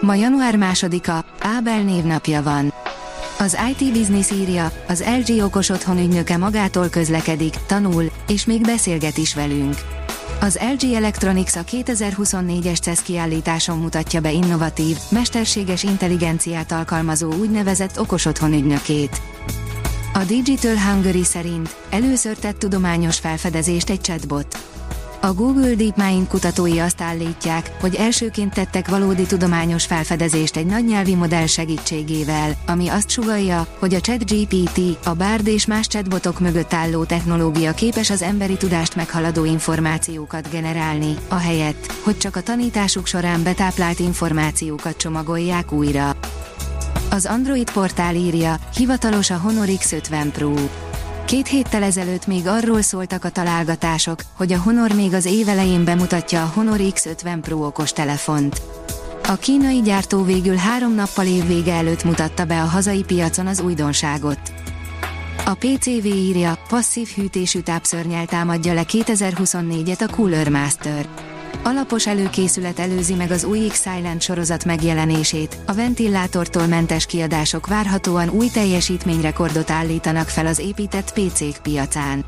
Ma január másodika, Ábel névnapja van. Az IT Business írja, az LG okos otthon ügynöke magától közlekedik, tanul, és még beszélget is velünk. Az LG Electronics a 2024-es CES kiállításon mutatja be innovatív, mesterséges intelligenciát alkalmazó úgynevezett okos otthon ügynökét. A Digital Hungary szerint először tett tudományos felfedezést egy chatbot. A Google DeepMind kutatói azt állítják, hogy elsőként tettek valódi tudományos felfedezést egy nagynyelvi modell segítségével, ami azt sugalja, hogy a ChatGPT, a Bard és más chatbotok mögött álló technológia képes az emberi tudást meghaladó információkat generálni, ahelyett, hogy csak a tanításuk során betáplált információkat csomagolják újra. Az Android portál írja, hivatalos a Honor X50 Pro. Két héttel ezelőtt még arról szóltak a találgatások, hogy a Honor még az évelején bemutatja a Honor X50 Pro okos telefont. A kínai gyártó végül három nappal évvége előtt mutatta be a hazai piacon az újdonságot. A PCV írja, passzív hűtésű tápszörnyel támadja le 2024-et a Cooler Master. Alapos előkészület előzi meg az új X-Silent sorozat megjelenését, a ventilátortól mentes kiadások várhatóan új teljesítményrekordot állítanak fel az épített PC-k piacán.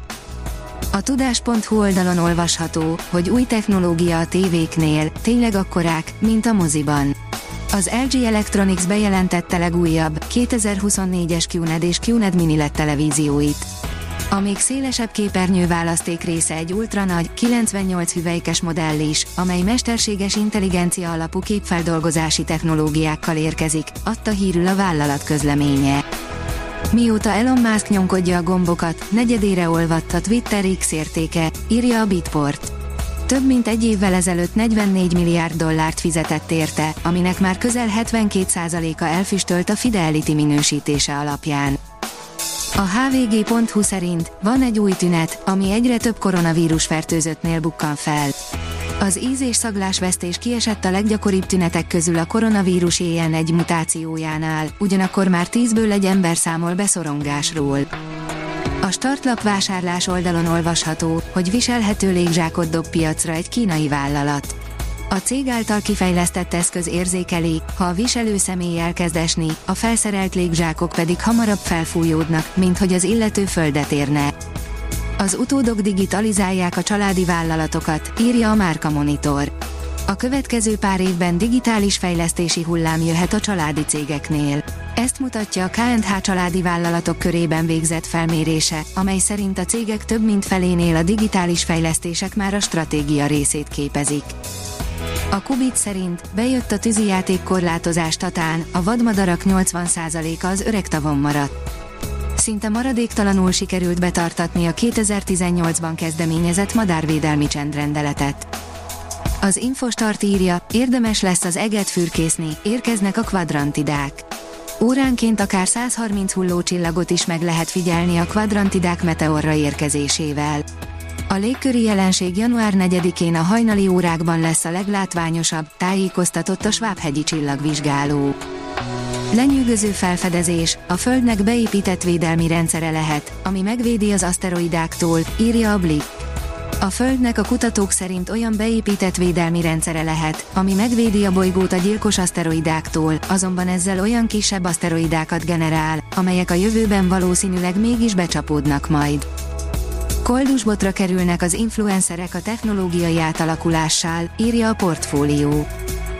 A tudás.hu oldalon olvasható, hogy új technológia a tévéknél, tényleg akkorák, mint a moziban. Az LG Electronics bejelentette legújabb, 2024-es QNED és QNED Mini LED televízióit. A még szélesebb képernyő választék része egy ultranagy, 98 hüvelykes modell is, amely mesterséges intelligencia alapú képfeldolgozási technológiákkal érkezik, adta hírül a vállalat közleménye. Mióta Elon Musk nyomkodja a gombokat, negyedére olvadt a Twitter X értéke, írja a Bitport. Több mint egy évvel ezelőtt 44 milliárd dollárt fizetett érte, aminek már közel 72%-a elfüstölt a Fidelity minősítése alapján. A hvg.hu szerint van egy új tünet, ami egyre több koronavírus fertőzöttnél bukkan fel. Az íz- és szaglásvesztés kiesett a leggyakoribb tünetek közül a koronavírus éjjel egy mutációjánál, ugyanakkor már 10-ből egy ember számol beszorongásról. A startlap vásárlás oldalon olvasható, hogy viselhető légzsákot dob piacra egy kínai vállalat. A cég által kifejlesztett eszköz érzékeli, ha a viselő személy elkezd a felszerelt légzsákok pedig hamarabb felfújódnak, mint hogy az illető földet érne. Az utódok digitalizálják a családi vállalatokat, írja a Márka Monitor. A következő pár évben digitális fejlesztési hullám jöhet a családi cégeknél. Ezt mutatja a KNH családi vállalatok körében végzett felmérése, amely szerint a cégek több mint felénél a digitális fejlesztések már a stratégia részét képezik. A Kubit szerint bejött a tűzijáték korlátozás tatán, a vadmadarak 80%-a az öreg tavon maradt. Szinte maradéktalanul sikerült betartatni a 2018-ban kezdeményezett madárvédelmi csendrendeletet. Az Infostart írja, érdemes lesz az eget fürkészni, érkeznek a kvadrantidák. Óránként akár 130 hullócsillagot is meg lehet figyelni a kvadrantidák meteorra érkezésével. A légköri jelenség január 4-én a hajnali órákban lesz a leglátványosabb, tájékoztatott a Svábhegyi csillagvizsgáló. Lenyűgöző felfedezés, a Földnek beépített védelmi rendszere lehet, ami megvédi az aszteroidáktól, írja a Blick. A Földnek a kutatók szerint olyan beépített védelmi rendszere lehet, ami megvédi a bolygót a gyilkos aszteroidáktól, azonban ezzel olyan kisebb aszteroidákat generál, amelyek a jövőben valószínűleg mégis becsapódnak majd. Koldusbotra kerülnek az influencerek a technológiai átalakulással, írja a portfólió.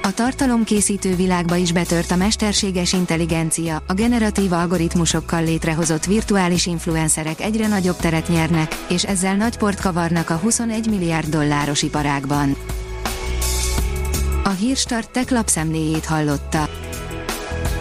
A tartalomkészítő világba is betört a mesterséges intelligencia, a generatív algoritmusokkal létrehozott virtuális influencerek egyre nagyobb teret nyernek, és ezzel nagy port kavarnak a 21 milliárd dolláros iparágban. A Hírstart tech lapszemléjét hallotta.